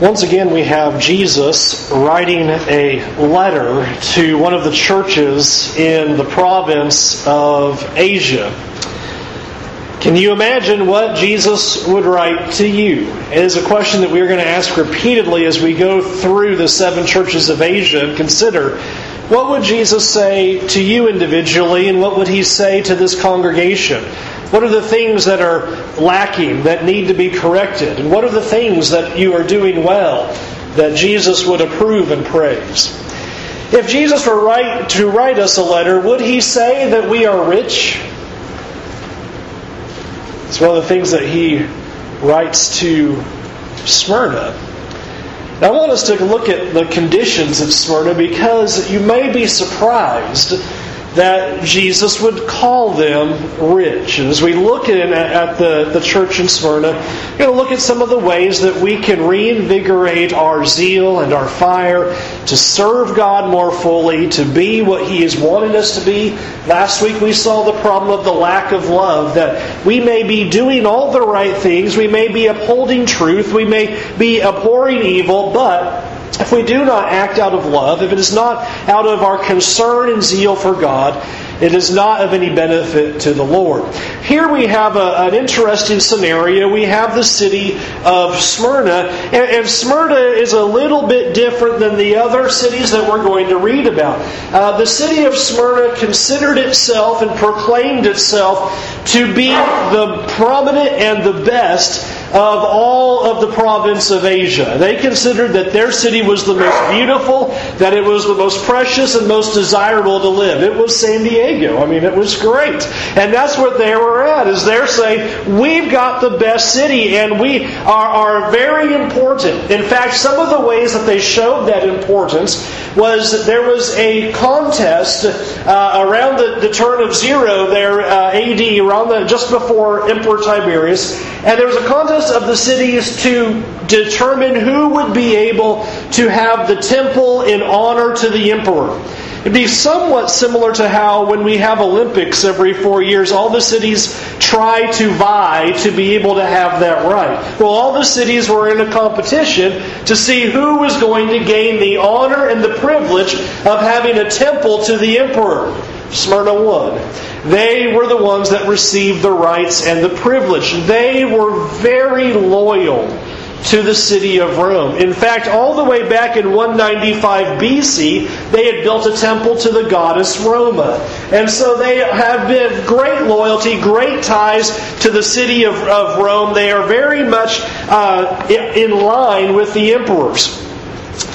Once again, we have Jesus writing a letter to one of the churches in the province of Asia. Can you imagine what Jesus would write to you? It is a question that we are going to ask repeatedly as we go through the seven churches of Asia and consider what would Jesus say to you individually and what would he say to this congregation? What are the things that are lacking, that need to be corrected? And what are the things that you are doing well that Jesus would approve and praise? If Jesus were to write us a letter, would he say that we are rich? It's one of the things that he writes to Smyrna. Now, I want us to look at the conditions of Smyrna because you may be surprised that Jesus would call them rich. And as we look at, at the, the church in Smyrna, we're going to look at some of the ways that we can reinvigorate our zeal and our fire to serve God more fully, to be what He has wanted us to be. Last week we saw the problem of the lack of love, that we may be doing all the right things, we may be upholding truth, we may be abhorring evil, but if we do not act out of love, if it is not out of our concern and zeal for God, it is not of any benefit to the Lord. Here we have a, an interesting scenario. We have the city of Smyrna, and, and, Smyrna is a little bit different than the other cities that we're going to read about. Uh, the city of Smyrna considered itself and proclaimed itself to be the prominent and the best of all of the province of Asia. They considered that their city was the most beautiful, that it was the most precious and most desirable to live. It was San Diego. I mean, it was great. And that's what they were at, is they're saying, we've got the best city and we are, are very important. In fact, some of the ways that they showed that importance was that there was a contest uh, around the, the, turn of zero there, uh, AD, around the, just before Emperor Tiberius, and there was a contest of the city is to determine who would be able to have the temple in honor to the emperor. It'd be somewhat similar to how when we have Olympics every four years, all the cities try to vie to be able to have that right. Well, all the cities were in a competition to see who was going to gain the honor and the privilege of having a temple to the emperor. Smyrna won. They were the ones that received the rights and the privilege. They were very loyal to the city of Rome. In fact, all the way back in 195 BC, they had built a temple to the goddess Roma. And so they have been great loyalty, great ties to the city of, of Rome. They are very much uh, in line with the emperors.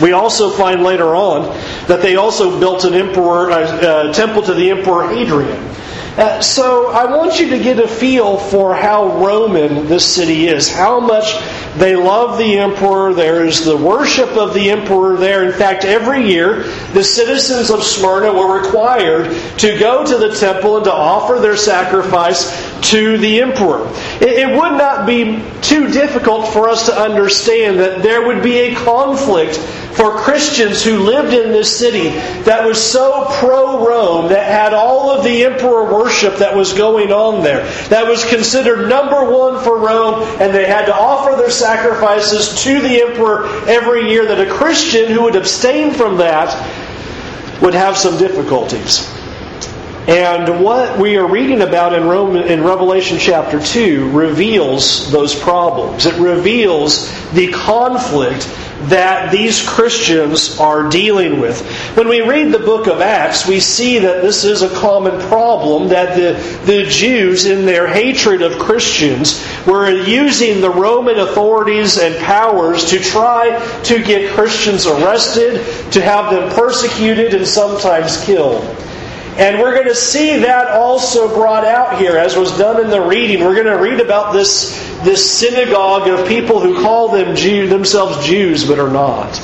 We also find later on that they also built an emperor uh, temple to the emperor Hadrian. Uh, so I want you to get a feel for how Roman this city is, how much they love the emperor. There is the worship of the emperor there. In fact, every year the citizens of Smyrna were required to go to the temple and to offer their sacrifice to the emperor. It would not be too difficult for us to understand that there would be a conflict for Christians who lived in this city that was so pro Rome, that had all of the emperor worship that was going on there, that was considered number one for Rome, and they had to offer their sacrifices to the emperor every year, that a Christian who would abstain from that would have some difficulties. And what we are reading about in, Rome, in Revelation chapter 2 reveals those problems. It reveals the conflict that these Christians are dealing with. When we read the book of Acts, we see that this is a common problem that the, the Jews, in their hatred of Christians, were using the Roman authorities and powers to try to get Christians arrested, to have them persecuted, and sometimes killed. And we're going to see that also brought out here, as was done in the reading. We're going to read about this, this synagogue of people who call them Jew, themselves Jews but are not.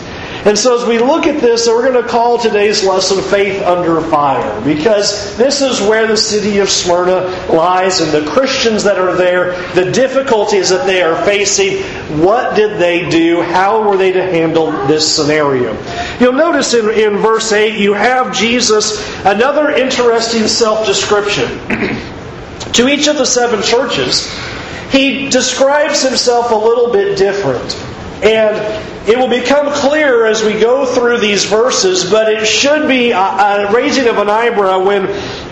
And so as we look at this, we're going to call today's lesson Faith Under Fire, because this is where the city of Smyrna lies and the Christians that are there, the difficulties that they are facing. What did they do? How were they to handle this scenario? You'll notice in, in verse 8, you have Jesus, another interesting self description. to each of the seven churches, he describes himself a little bit different. And it will become clear as we go through these verses, but it should be a, a raising of an eyebrow when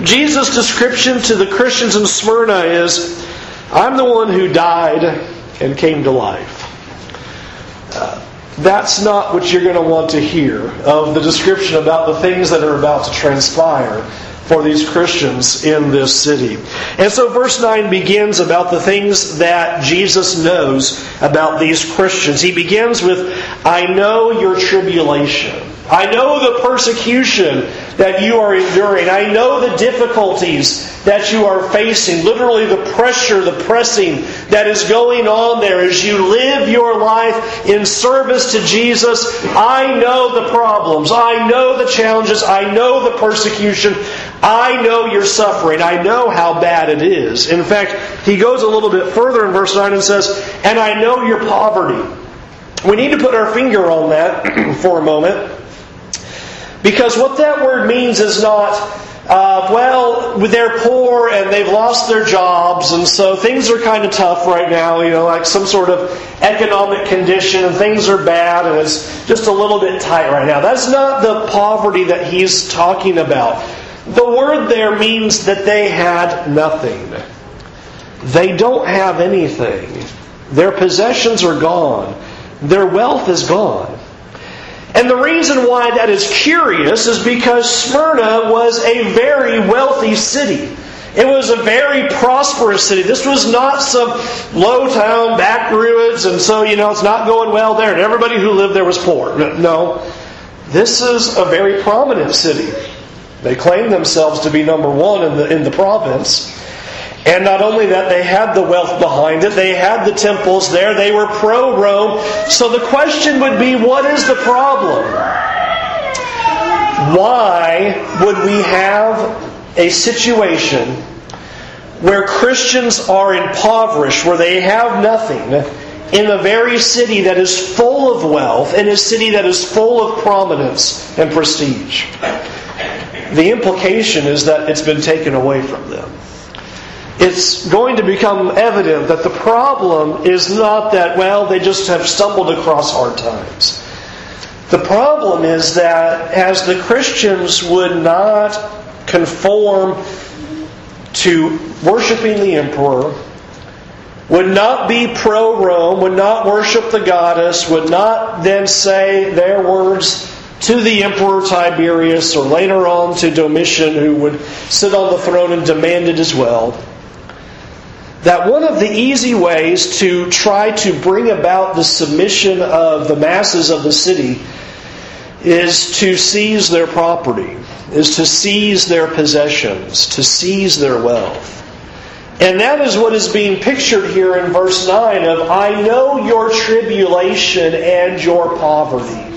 Jesus' description to the Christians in Smyrna is I'm the one who died and came to life. Uh, that's not what you're going to want to hear of the description about the things that are about to transpire for these Christians in this city. And so verse 9 begins about the things that Jesus knows about these Christians. He begins with, I know your tribulation. I know the persecution that you are enduring. I know the difficulties that you are facing. Literally, the pressure, the pressing that is going on there as you live your life in service to Jesus. I know the problems. I know the challenges. I know the persecution. I know your suffering. I know how bad it is. In fact, he goes a little bit further in verse 9 and says, And I know your poverty. We need to put our finger on that for a moment. Because what that word means is not, uh, well, they're poor and they've lost their jobs, and so things are kind of tough right now, you know, like some sort of economic condition, and things are bad, and it's just a little bit tight right now. That's not the poverty that he's talking about. The word there means that they had nothing. They don't have anything. Their possessions are gone. Their wealth is gone. And the reason why that is curious is because Smyrna was a very wealthy city. It was a very prosperous city. This was not some low town back ruins, and so, you know, it's not going well there, and everybody who lived there was poor. No. This is a very prominent city. They claim themselves to be number one in the, in the province. And not only that, they had the wealth behind it, they had the temples there, they were pro Rome. So the question would be what is the problem? Why would we have a situation where Christians are impoverished, where they have nothing, in a very city that is full of wealth, in a city that is full of prominence and prestige? The implication is that it's been taken away from them it's going to become evident that the problem is not that, well, they just have stumbled across hard times. The problem is that as the Christians would not conform to worshiping the emperor, would not be pro Rome, would not worship the goddess, would not then say their words to the emperor Tiberius or later on to Domitian, who would sit on the throne and demand it as well that one of the easy ways to try to bring about the submission of the masses of the city is to seize their property, is to seize their possessions, to seize their wealth. And that is what is being pictured here in verse 9 of I know your tribulation and your poverty.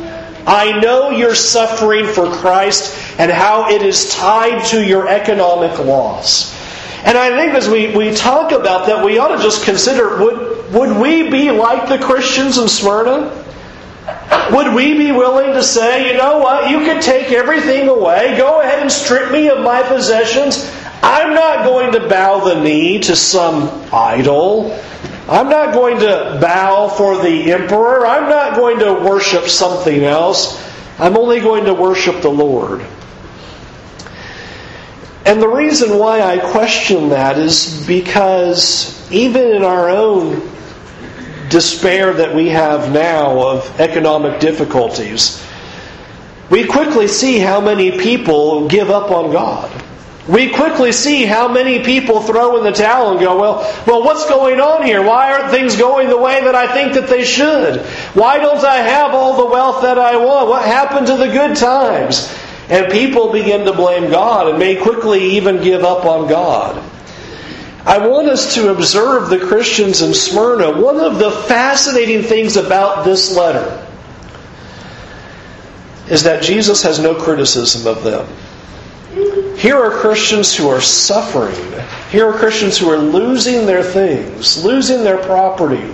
I know your suffering for Christ and how it is tied to your economic loss. And I think as we, we talk about that, we ought to just consider would, would we be like the Christians in Smyrna? Would we be willing to say, you know what, you can take everything away, go ahead and strip me of my possessions. I'm not going to bow the knee to some idol. I'm not going to bow for the emperor. I'm not going to worship something else. I'm only going to worship the Lord. And the reason why I question that is because even in our own despair that we have now of economic difficulties, we quickly see how many people give up on God. We quickly see how many people throw in the towel and go, well, well, what's going on here? Why aren't things going the way that I think that they should? Why don't I have all the wealth that I want? What happened to the good times? And people begin to blame God and may quickly even give up on God. I want us to observe the Christians in Smyrna. One of the fascinating things about this letter is that Jesus has no criticism of them. Here are Christians who are suffering. Here are Christians who are losing their things, losing their property,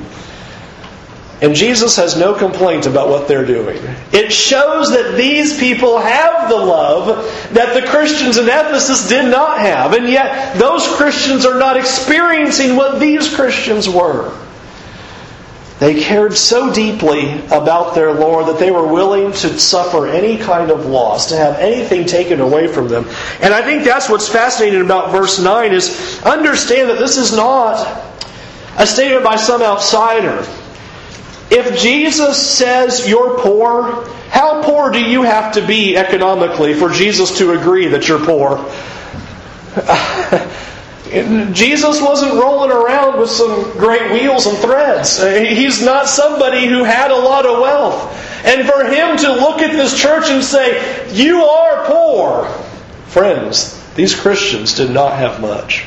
and Jesus has no complaint about what they're doing. It shows that these people have the love that the Christians in Ephesus did not have. And yet, those Christians are not experiencing what these Christians were. They cared so deeply about their Lord that they were willing to suffer any kind of loss, to have anything taken away from them. And I think that's what's fascinating about verse 9 is understand that this is not a statement by some outsider. If Jesus says you're poor, how poor do you have to be economically for Jesus to agree that you're poor? Jesus wasn't rolling around with some great wheels and threads. He's not somebody who had a lot of wealth. And for him to look at this church and say, You are poor, friends, these Christians did not have much,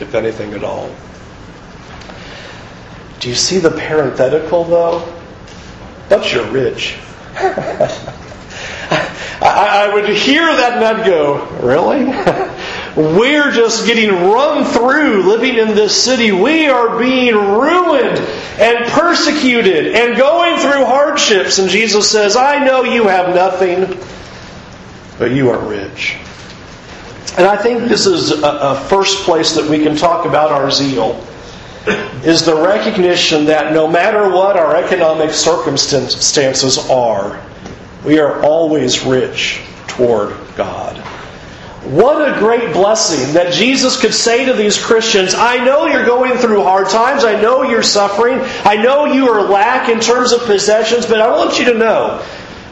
if anything at all. Do you see the parenthetical, though? But you're rich. I, I would hear that and I'd go, Really? We're just getting run through living in this city. We are being ruined and persecuted and going through hardships. And Jesus says, I know you have nothing, but you are rich. And I think this is a, first place that we can talk about our zeal is the recognition that no matter what our economic circumstances are, we are always rich toward God. What a great blessing that Jesus could say to these Christians, I know you're going through hard times. I know you're suffering. I know you are lack in terms of possessions, but I want you to know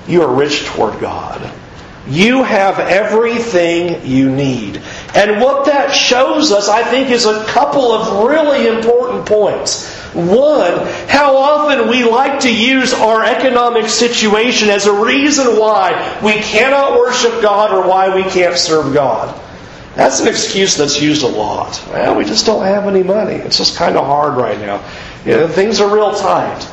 you are rich toward God. You have everything you need. And what that shows us, I think, is a couple of really important points. One, how often we like to use our economic situation as a reason why we cannot worship God or why we can't serve God. That's an excuse that's used a lot. Well, we just don't have any money. It's just kind of hard right now. You know, things are real tight.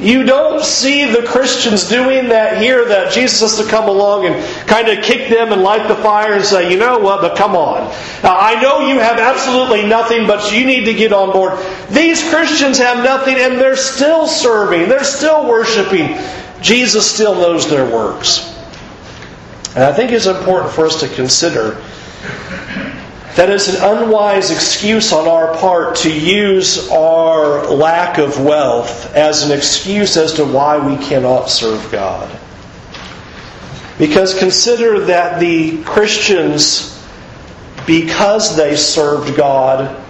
You don't see the Christians doing that here, that Jesus has to come along and kind of kick them and light the fire and say, you know what, but come on. Now, I know you have absolutely nothing, but you need to get on board. These Christians have nothing and they're still serving, they're still worshiping. Jesus still knows their works. And I think it's important for us to consider that is an unwise excuse on our part to use our lack of wealth as an excuse as to why we cannot serve God. Because consider that the Christians, because they served God,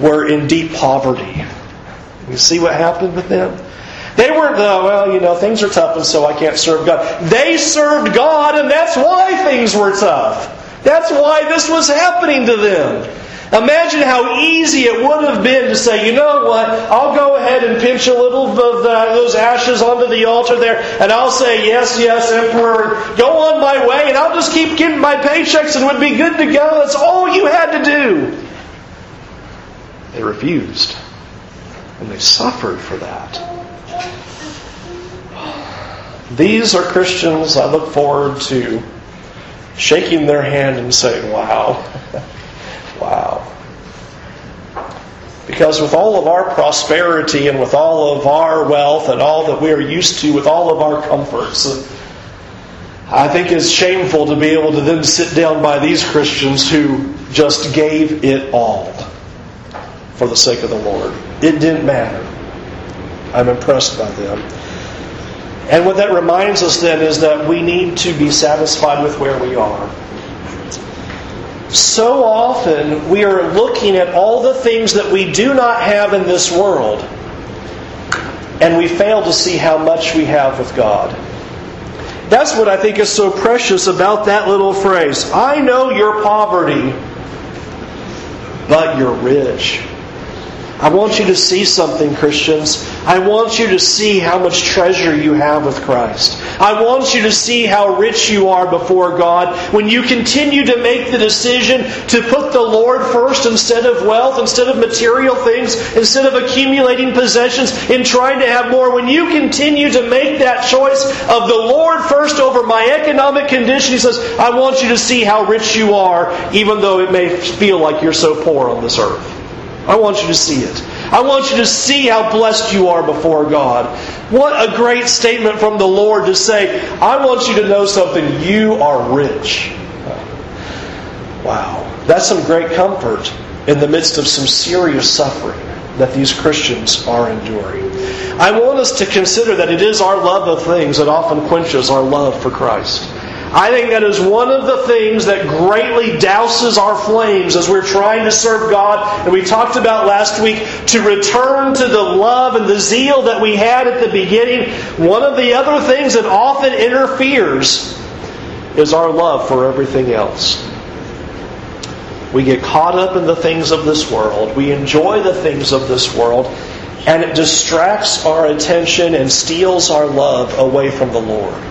were in deep poverty. You see what happened with them? They weren't the, well, you know, things are tough and so I can't serve God. They served God and that's why things were tough. That's why this was happening to them. Imagine how easy it would have been to say, you know what, I'll go ahead and pinch a little of the, uh, those ashes onto the altar there, and I'll say, yes, yes, Emperor, go on my way, and I'll just keep getting my paychecks and would be good to go. That's all you had to do. They refused, and they suffered for that. These are Christians I look forward to shaking their hand and saying, Wow, wow. Because with all of our prosperity and with all of our wealth and all that we are used to, with all of our comforts, I think it's shameful to be able to then sit down by these Christians who just gave it all for the sake of the Lord. It didn't matter. I'm impressed by them. And what that reminds us then is that we need to be satisfied with where we are. So often we are looking at all the things that we do not have in this world, and we fail to see how much we have with God. That's what I think is so precious about that little phrase. I know your poverty, but you're rich. I want you to see something, Christians. I want you to see how much treasure you have with Christ. I want you to see how rich you are before God when you continue to make the decision to put the Lord first instead of wealth, instead of material things, instead of accumulating possessions, in trying to have more. When you continue to make that choice of the Lord first over my economic condition, He says, I want you to see how rich you are, even though it may feel like you're so poor on this earth. I want you to see it. I want you to see how blessed you are before God. What a great statement from the Lord to say, I want you to know something. You are rich. Wow. That's some great comfort in the midst of some serious suffering. that these Christians are enduring. I want us to consider that it is our love of things that often quenches our love for Christ. I think that is one of the things that greatly douses our flames as we're trying to serve God. And we talked about last week to return to the love and the zeal that we had at the beginning. One of the other things that often interferes is our love for everything else. We get caught up in the things of this world. We enjoy the things of this world. And it distracts our attention and steals our love away from the Lord.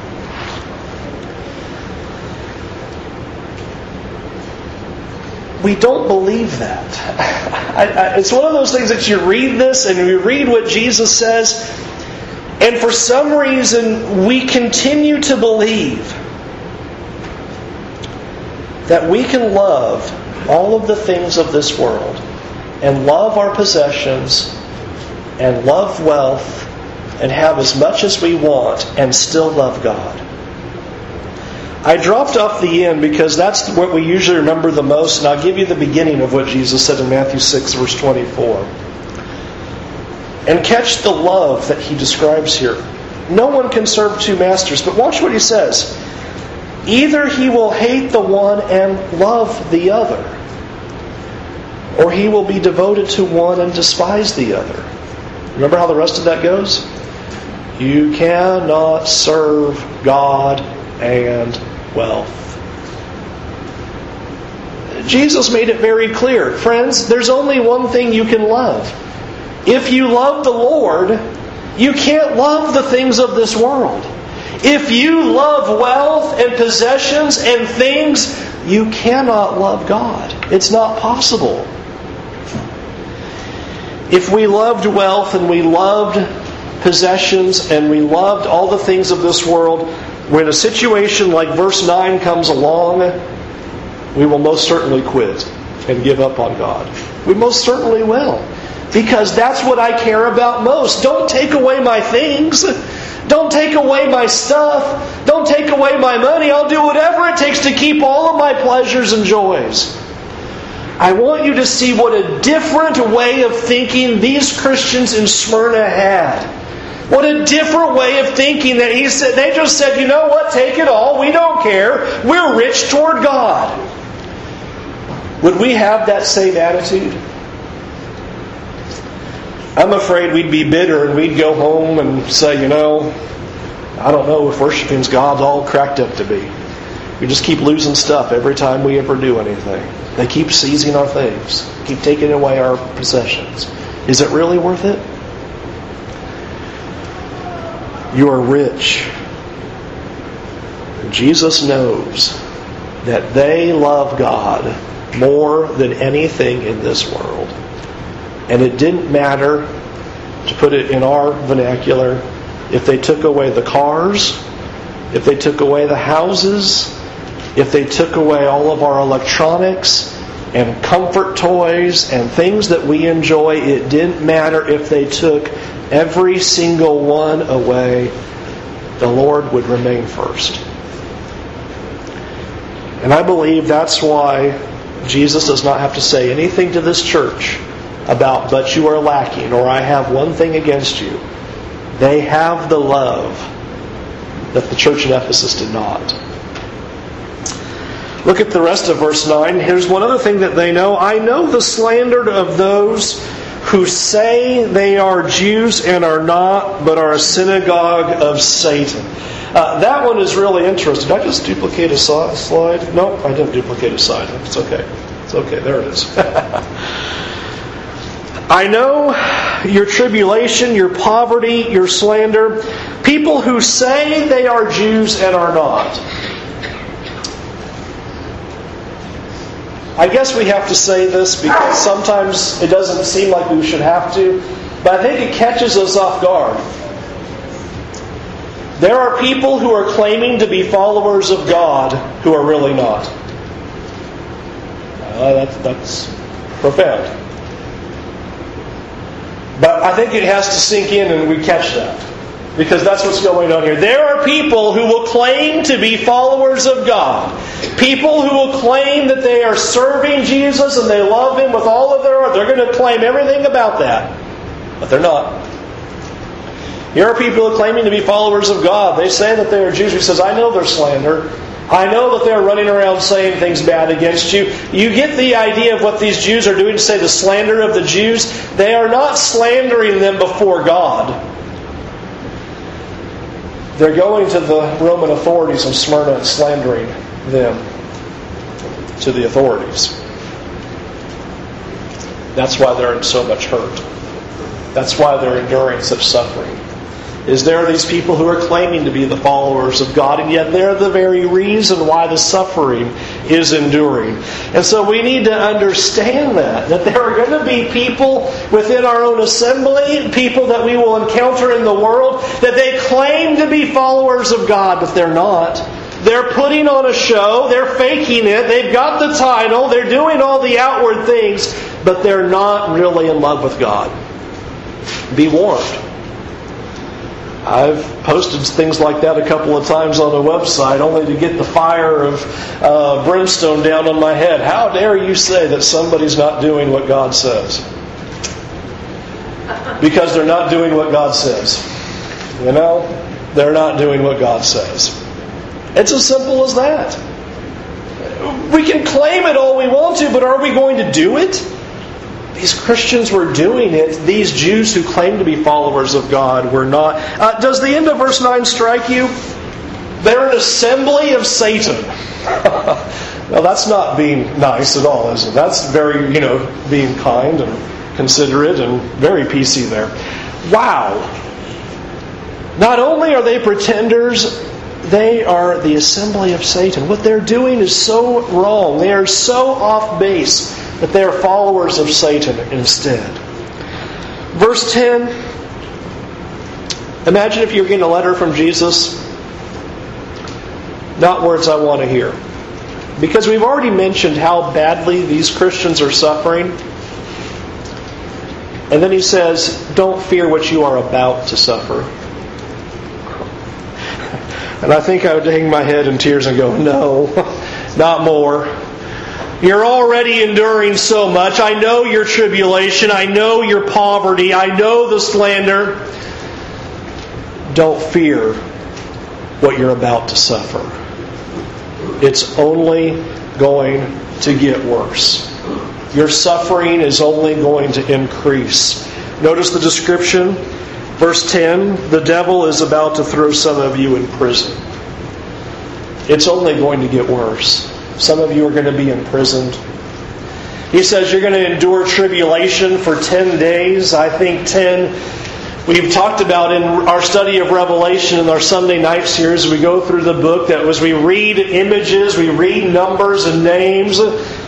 We don't believe that. I, I, it's one of those things that you read this and you read what Jesus says, and for some reason we continue to believe that we can love all of the things of this world and love our possessions and love wealth and have as much as we want and still love God. I dropped off the end because that's what we usually remember the most, and I'll give you the beginning of what Jesus said in Matthew 6, verse 24. And catch the love that he describes here. No one can serve two masters, but watch what he says. Either he will hate the one and love the other, or he will be devoted to one and despise the other. Remember how the rest of that goes? You cannot serve God and wealth. Jesus made it very clear. Friends, there's only one thing you can love. If you love the Lord, you can't love the things of this world. If you love wealth and possessions and things, you cannot love God. It's not possible. If we loved wealth and we loved possessions and we loved all the things of this world, when a situation like verse 9 comes along, we will most certainly quit and give up on God. We most certainly will. Because that's what I care about most. Don't take away my things. Don't take away my stuff. Don't take away my money. I'll do whatever it takes to keep all of my pleasures and joys. I want you to see what a different way of thinking these Christians in Smyrna had. What a different way of thinking that he said they just said, you know what, take it all, we don't care. We're rich toward God. Would we have that same attitude? I'm afraid we'd be bitter and we'd go home and say, you know, I don't know if worshiping's God's all cracked up to be. We just keep losing stuff every time we ever do anything. They keep seizing our things, keep taking away our possessions. Is it really worth it? You are rich. Jesus knows that they love God more than anything in this world. And it didn't matter, to put it in our vernacular, if they took away the cars, if they took away the houses, if they took away all of our electronics and comfort toys and things that we enjoy, it didn't matter if they took every single one away, the Lord would remain first. And I believe that's why Jesus does not have to say anything to this church about, but you are lacking, or I have one thing against you. They have the love that the church in Ephesus did not. Look at the rest of verse 9. Here's one other thing that they know. I know the slander of those who say they are Jews and are not, but are a synagogue of Satan. Uh, that one is really interesting. Did I just duplicate a slide? No, I didn't duplicate a slide. It's okay. It's okay. There it is. I know your tribulation, your poverty, your slander. People who say they are Jews and are not. I guess we have to say this because sometimes it doesn't seem like we should have to, but I think it catches us off guard. There are people who are claiming to be followers of God who are really not. Uh, that's, that's profound. But I think it has to sink in and we catch that. Because that's what's going on here. There are people who will claim to be followers of God. People who will claim that they are serving Jesus and they love Him with all of their heart. They're going to claim everything about that. But they're not. Here are people claiming to be followers of God. They say that they are Jews. He says, I know their slander. I know that they're running around saying things bad against you. You get the idea of what these Jews are doing to say the slander of the Jews. They are not slandering them before God. They're going to the Roman authorities of Smyrna and slandering them to the authorities. That's why they're in so much hurt. That's why they're enduring such suffering. Is there these people who are claiming to be the followers of God, and yet they're the very reason why the suffering is enduring. And so we need to understand that, that there are going to be people within our own assembly, people that we will encounter in the world, that they claim to be followers of God, but they're not. They're putting on a show, they're faking it, they've got the title, they're doing all the outward things, but they're not really in love with God. Be warned. I've posted things like that a couple of times on the website only to get the fire of uh, brimstone down on my head. How dare you say that somebody's not doing what God says? Because they're not doing what God says. You know, they're not doing what God says. It's as simple as that. We can claim it all we want to, but are we going to do it? These Christians were doing it. These Jews who claim to be followers of God were not. Uh, does the end of verse 9 strike you? They're an assembly of Satan. now, that's not being nice at all, is it? That's very, you know, being kind and considerate and very PC there. Wow. Not only are they pretenders, they are the assembly of Satan. What they're doing is so wrong. They are so off base that they are followers of Satan instead. Verse 10 Imagine if you were getting a letter from Jesus, not words I want to hear. Because we've already mentioned how badly these Christians are suffering. And then he says, Don't fear what you are about to suffer. And I think I would hang my head in tears and go, No, not more. You're already enduring so much. I know your tribulation. I know your poverty. I know the slander. Don't fear what you're about to suffer. It's only going to get worse. Your suffering is only going to increase. Notice the description. Verse 10 the devil is about to throw some of you in prison. It's only going to get worse. Some of you are going to be imprisoned. He says you're going to endure tribulation for 10 days. I think 10 we've talked about in our study of Revelation in our Sunday night series. We go through the book that as we read images, we read numbers and names,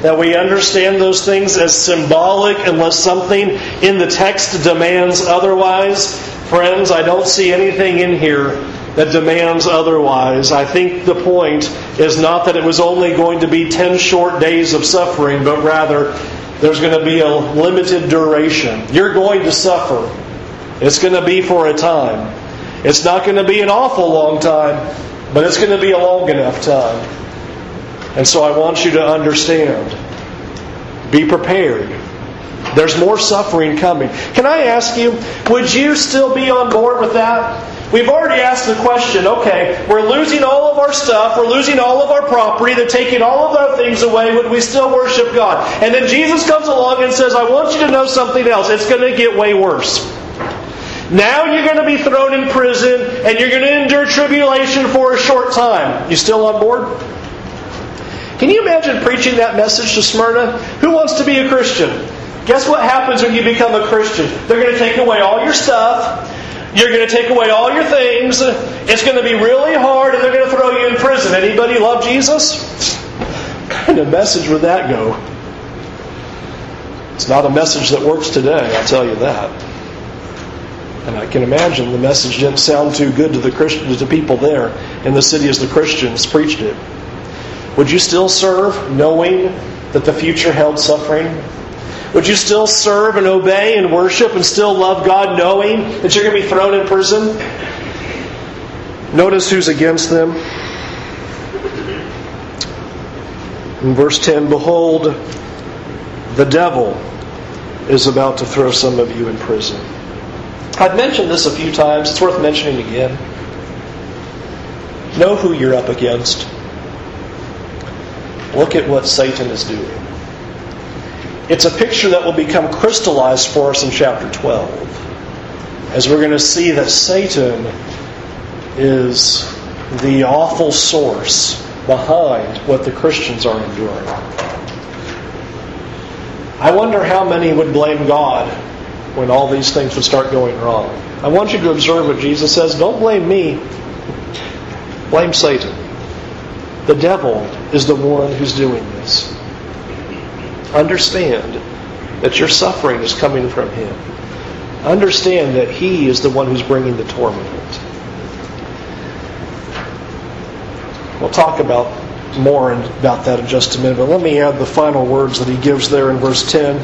that we understand those things as symbolic unless something in the text demands otherwise. Friends, I don't see anything in here that demands otherwise. I think the point is not that it was only going to be 10 short days of suffering, but rather there's going to be a limited duration. You're going to suffer. It's going to be for a time. It's not going to be an awful long time, but it's going to be a long enough time. And so I want you to understand. Be prepared. There's more suffering coming. Can I ask you, would you still be on board with that? We've already asked the question okay, we're losing all of our stuff, we're losing all of our property, they're taking all of our things away, would we still worship God? And then Jesus comes along and says, I want you to know something else. It's going to get way worse. Now you're going to be thrown in prison and you're going to endure tribulation for a short time. You still on board? Can you imagine preaching that message to Smyrna? Who wants to be a Christian? Guess what happens when you become a Christian? They're going to take away all your stuff. You're going to take away all your things. It's going to be really hard, and they're going to throw you in prison. Anybody love Jesus? What kind of message would that go? It's not a message that works today, I'll tell you that. And I can imagine the message didn't sound too good to the Christians, to people there in the city as the Christians preached it. Would you still serve knowing that the future held suffering? Would you still serve and obey and worship and still love God knowing that you're going to be thrown in prison? Notice who's against them. In verse 10 Behold, the devil is about to throw some of you in prison. I've mentioned this a few times, it's worth mentioning again. Know who you're up against. Look at what Satan is doing. It's a picture that will become crystallized for us in chapter 12, as we're going to see that Satan is the awful source behind what the Christians are enduring. I wonder how many would blame God when all these things would start going wrong. I want you to observe what Jesus says. Don't blame me, blame Satan. The devil is the one who's doing this. Understand that your suffering is coming from him. Understand that he is the one who's bringing the torment. We'll talk about more about that in just a minute, but let me add the final words that he gives there in verse 10.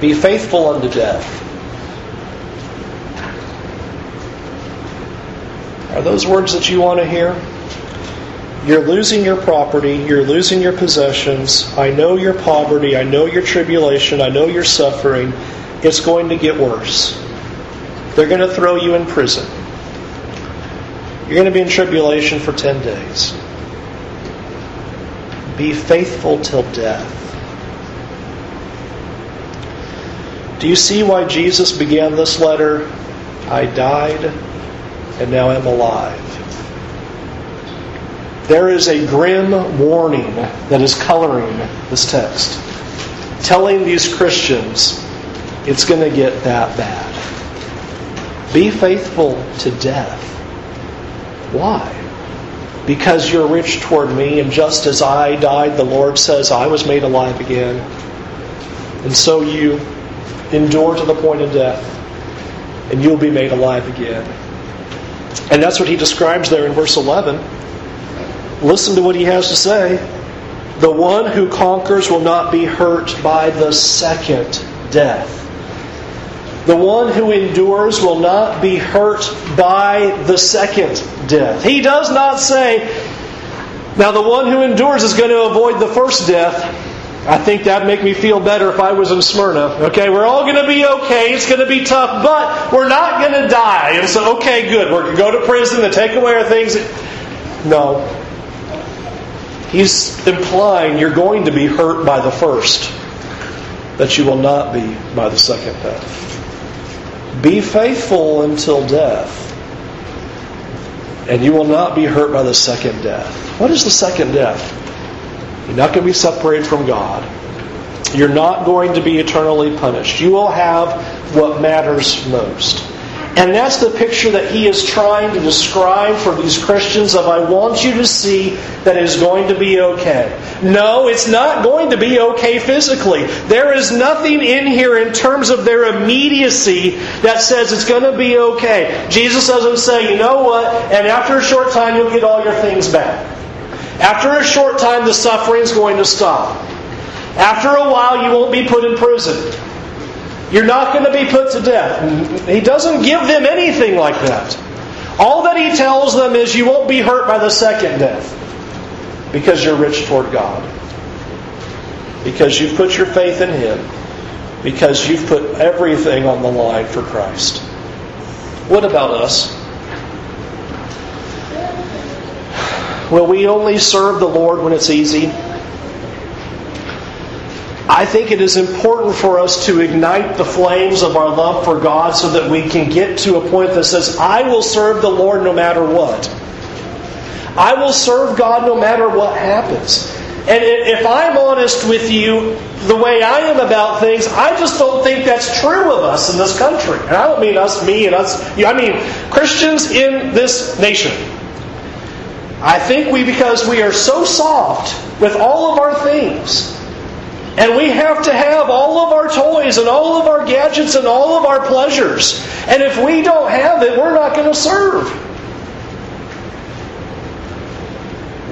Be faithful unto death. Are those words that you want to hear? You're losing your property. You're losing your possessions. I know your poverty. I know your tribulation. I know your suffering. It's going to get worse. They're going to throw you in prison. You're going to be in tribulation for 10 days. Be faithful till death. Do you see why Jesus began this letter? I died and now am alive. There is a grim warning that is coloring this text, telling these Christians it's going to get that bad. Be faithful to death. Why? Because you're rich toward me, and just as I died, the Lord says, I was made alive again. And so you endure to the point of death, and you'll be made alive again. And that's what he describes there in verse 11. Listen to what he has to say. The one who conquers will not be hurt by the second death. The one who endures will not be hurt by the second death. He does not say, now the one who endures is going to avoid the first death. I think that'd make me feel better if I was in Smyrna. Okay, we're all going to be okay. It's going to be tough, but we're not going to die. And so, okay, good. We're going to go to prison to take away our things. No. He's implying you're going to be hurt by the first, that you will not be by the second death. Be faithful until death, and you will not be hurt by the second death. What is the second death? You're not going to be separated from God. You're not going to be eternally punished. You will have what matters most. And that's the picture that he is trying to describe for these Christians of I want you to see that it is going to be okay. No, it's not going to be okay physically. There is nothing in here in terms of their immediacy that says it's going to be okay. Jesus doesn't say, you know what, and after a short time you'll get all your things back. After a short time the suffering is going to stop. After a while you won't be put in prison. You're not going to be put to death. He doesn't give them anything like that. All that he tells them is you won't be hurt by the second death because you're rich toward God. Because you've put your faith in him. Because you've put everything on the line for Christ. What about us? Will we only serve the Lord when it's easy? I think it is important for us to ignite the flames of our love for God so that we can get to a point that says, I will serve the Lord no matter what. I will serve God no matter what happens. And if I'm honest with you, the way I am about things, I just don't think that's true of us in this country. And I don't mean us, me, and us. I mean Christians in this nation. I think we, because we are so soft with all of our things, and we have to have all of our toys and all of our gadgets and all of our pleasures. And if we don't have it, we're not going to serve.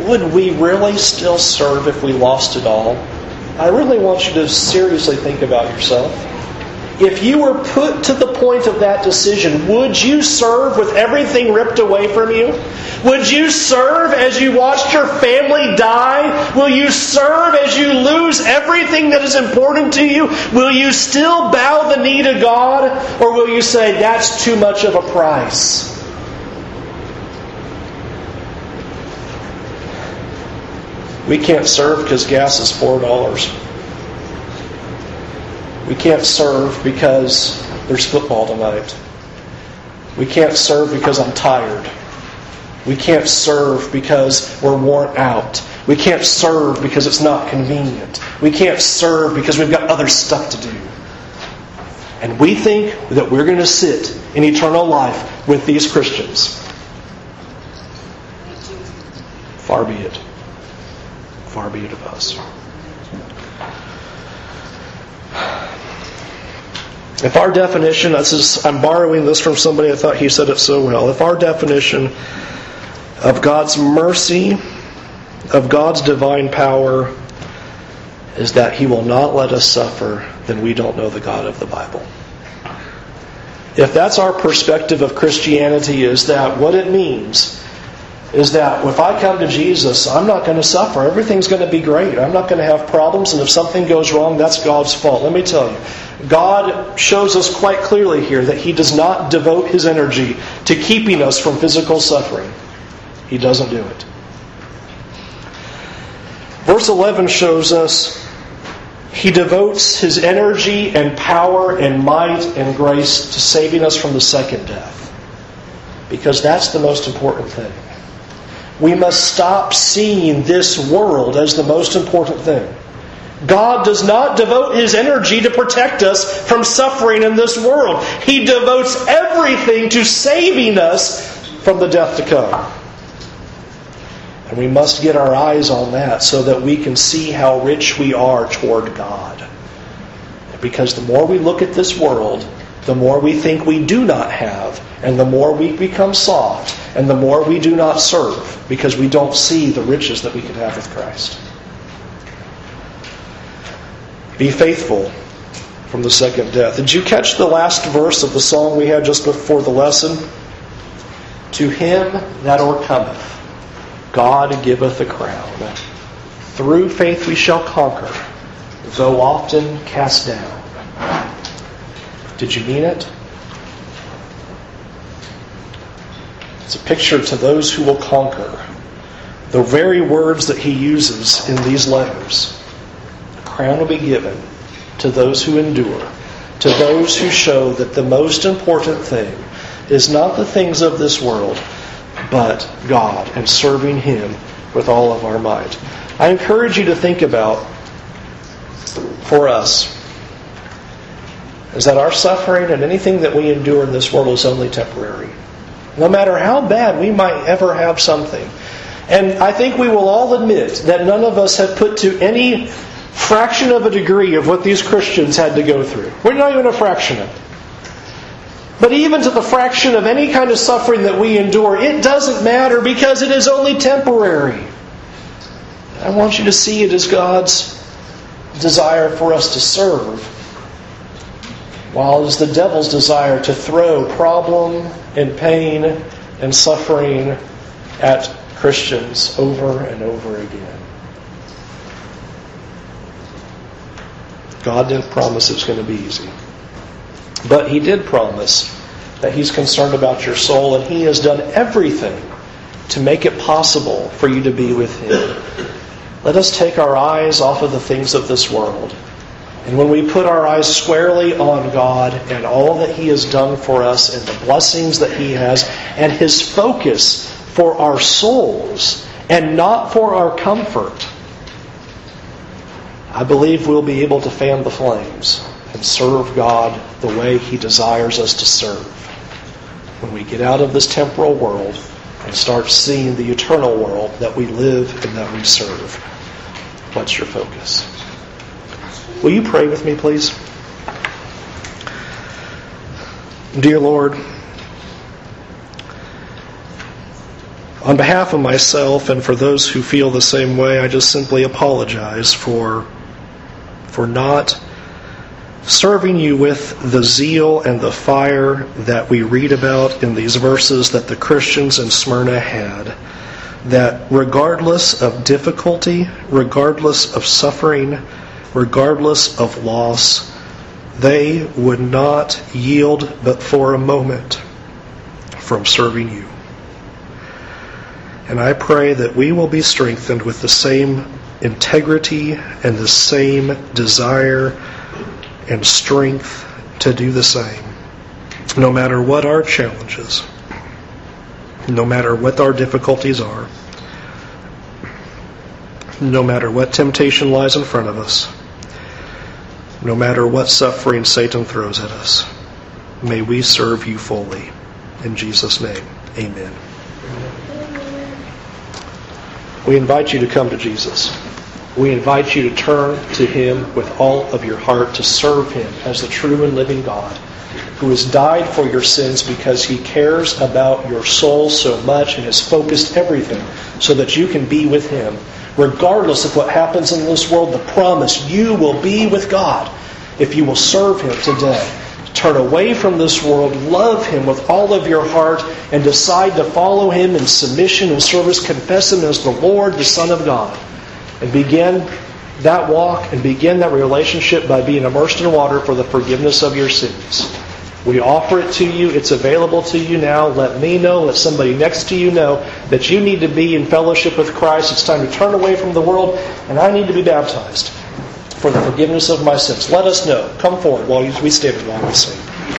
Would we really still serve if we lost it all? I really want you to seriously think about yourself. If you were put to the point of that decision, would you serve with everything ripped away from you? Would you serve as you watched your family die? Will you serve as you lose everything that is important to you? Will you still bow the knee to God? Or will you say, that's too much of a price? We can't serve because gas is $4. We can't serve because there's football tonight. We can't serve because I'm tired. We can't serve because we're worn out. We can't serve because it's not convenient. We can't serve because we've got other stuff to do. And we think that we're going to sit in eternal life with these Christians. Far be it. Far be it of us. If our definition, this is, I'm borrowing this from somebody, I thought he said it so well. If our definition of God's mercy, of God's divine power, is that He will not let us suffer, then we don't know the God of the Bible. If that's our perspective of Christianity, is that what it means is that if I come to Jesus, I'm not going to suffer. Everything's going to be great. I'm not going to have problems, and if something goes wrong, that's God's fault. Let me tell you, God shows us quite clearly here that He does not devote His energy to keeping us from physical suffering. He doesn't do it. Verse 11 shows us He devotes His energy and power and might and grace to saving us from the second death. Because that's the most important thing. We must stop seeing this world as the most important thing. God does not devote his energy to protect us from suffering in this world. He devotes everything to saving us from the death to come. And we must get our eyes on that so that we can see how rich we are toward God. Because the more we look at this world, the more we think we do not have, and the more we become soft, and the more we do not serve, because we don't see the riches that we could have with Christ. Be faithful from the second death. Did you catch the last verse of the song we had just before the lesson? To him that o'ercometh, God giveth a crown. Through faith we shall conquer, though often cast down. Did you mean it? It's a picture to those who will conquer. The very words that he uses in these letters The crown will be given to those who endure, to those who show that the most important thing is not the things of this world, but God and serving Him with all of our might. I encourage you to think about, for us, is that our suffering and anything that we endure in this world is only temporary. No matter how bad we might ever have something. And I think we will all admit that none of us have put to any fraction of a degree of what these Christians had to go through. We're not even a fraction of it. But even to the fraction of any kind of suffering that we endure, it doesn't matter because it is only temporary. I want you to see it as God's desire for us to serve, while it is the devil's desire to throw problem and pain and suffering at Christians over and over again. God didn't promise it was going to be easy. But He did promise that He's concerned about your soul, and He has done everything to make it possible for you to be with Him. Let us take our eyes off of the things of this world. And when we put our eyes squarely on God and all that He has done for us and the blessings that He has, and His focus for our souls and not for our comfort, I believe we'll be able to fan the flames and serve God the way He desires us to serve. When we get out of this temporal world and start seeing the eternal world that we live and that we serve. What's your focus? Will you pray with me, please? Dear Lord, on behalf of myself and for those who feel the same way, I just simply apologize for for not serving you with the zeal and the fire that we read about in these verses that the Christians in Smyrna had. That regardless of difficulty, regardless of suffering, regardless of loss, they would not yield but for a moment from serving you. And I pray that we will be strengthened with the same integrity and the same desire and strength to do the same. No matter what our challenges, no matter what our difficulties are, no matter what temptation lies in front of us, no matter what suffering Satan throws at us, may we serve you fully. In Jesus' name, amen. We invite you to come to Jesus. We invite you to turn to Him with all of your heart to serve Him as the true and living God who has died for your sins because He cares about your soul so much and has focused everything so that you can be with Him. Regardless of what happens in this world, the promise you will be with God if you will serve Him today. Turn away from this world, love Him with all of your heart, and decide to follow Him in submission and service. Confess Him as the Lord, the Son of God and begin that walk and begin that relationship by being immersed in water for the forgiveness of your sins. We offer it to you. It's available to you now. Let me know. Let somebody next to you know that you need to be in fellowship with Christ. It's time to turn away from the world, and I need to be baptized for the forgiveness of my sins. Let us know. Come forward while we stand and while we sing.